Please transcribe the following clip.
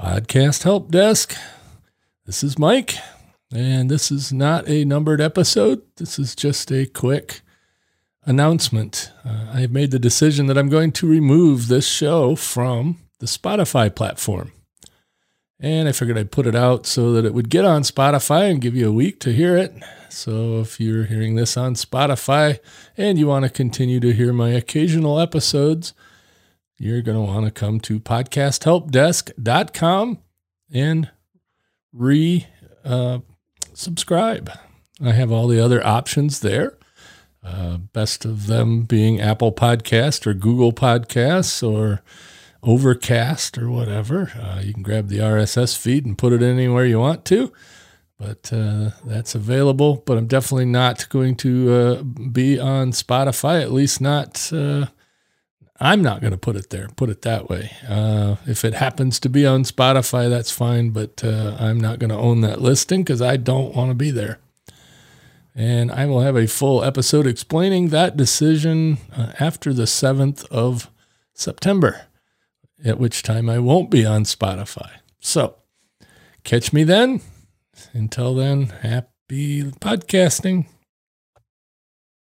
Podcast Help Desk. This is Mike, and this is not a numbered episode. This is just a quick announcement. Uh, I have made the decision that I'm going to remove this show from the Spotify platform. And I figured I'd put it out so that it would get on Spotify and give you a week to hear it. So if you're hearing this on Spotify and you want to continue to hear my occasional episodes, you're going to want to come to podcasthelpdesk.com and re uh, subscribe. I have all the other options there. Uh, best of them being Apple Podcast or Google Podcasts or Overcast or whatever. Uh, you can grab the RSS feed and put it anywhere you want to, but uh, that's available. But I'm definitely not going to uh, be on Spotify, at least not. Uh, I'm not going to put it there, put it that way. Uh, if it happens to be on Spotify, that's fine, but uh, I'm not going to own that listing because I don't want to be there. And I will have a full episode explaining that decision after the 7th of September at which time I won't be on Spotify. So catch me then. Until then, happy podcasting.